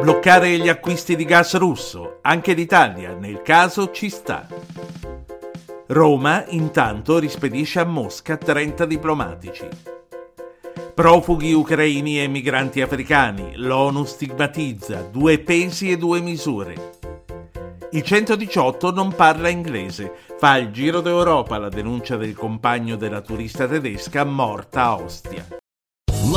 Bloccare gli acquisti di gas russo, anche l'Italia nel caso ci sta. Roma intanto rispedisce a Mosca 30 diplomatici. Profughi ucraini e migranti africani, l'ONU stigmatizza due pesi e due misure. Il 118 non parla inglese, fa il giro d'Europa la denuncia del compagno della turista tedesca morta a Ostia.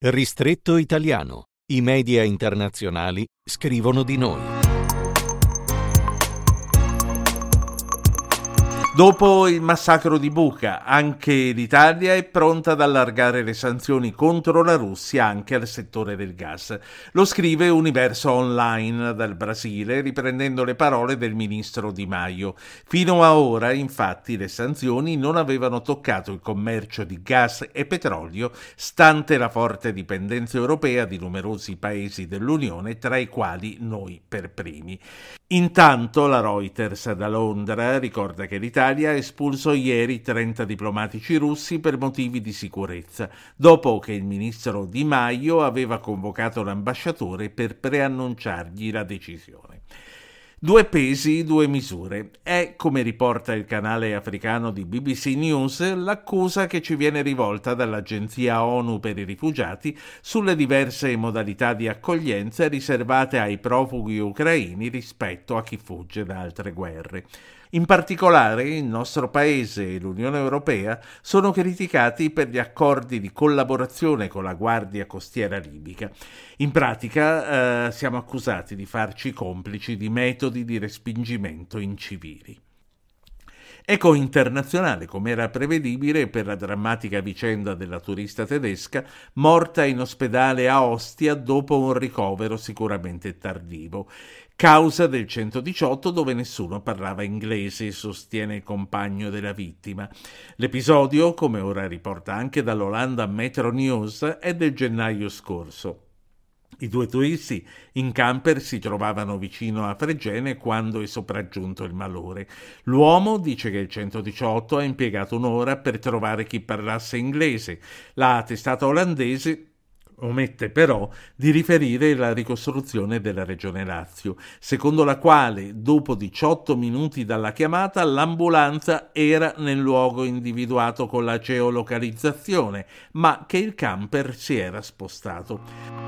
Ristretto italiano. I media internazionali scrivono di noi. Dopo il massacro di Bucha, anche l'Italia è pronta ad allargare le sanzioni contro la Russia anche al settore del gas. Lo scrive Universo Online dal Brasile, riprendendo le parole del ministro Di Maio. Fino a ora, infatti, le sanzioni non avevano toccato il commercio di gas e petrolio, stante la forte dipendenza europea di numerosi paesi dell'Unione, tra i quali noi per primi. Intanto la Reuters da Londra ricorda che l'Italia ha espulso ieri 30 diplomatici russi per motivi di sicurezza, dopo che il ministro Di Maio aveva convocato l'ambasciatore per preannunciargli la decisione. Due pesi, due misure. È, come riporta il canale africano di BBC News, l'accusa che ci viene rivolta dall'Agenzia ONU per i rifugiati sulle diverse modalità di accoglienza riservate ai profughi ucraini rispetto a chi fugge da altre guerre. In particolare il nostro Paese e l'Unione Europea sono criticati per gli accordi di collaborazione con la Guardia Costiera libica. In pratica eh, siamo accusati di farci complici di metodi di respingimento incivili. Eco internazionale, come era prevedibile per la drammatica vicenda della turista tedesca morta in ospedale a Ostia dopo un ricovero sicuramente tardivo. Causa del 118 dove nessuno parlava inglese, sostiene il compagno della vittima. L'episodio, come ora riporta anche dall'Olanda Metro News, è del gennaio scorso. I due turisti in camper si trovavano vicino a Fregene quando è sopraggiunto il malore. L'uomo dice che il 118 ha impiegato un'ora per trovare chi parlasse inglese. La testata olandese omette però di riferire la ricostruzione della regione Lazio, secondo la quale dopo 18 minuti dalla chiamata l'ambulanza era nel luogo individuato con la geolocalizzazione, ma che il camper si era spostato.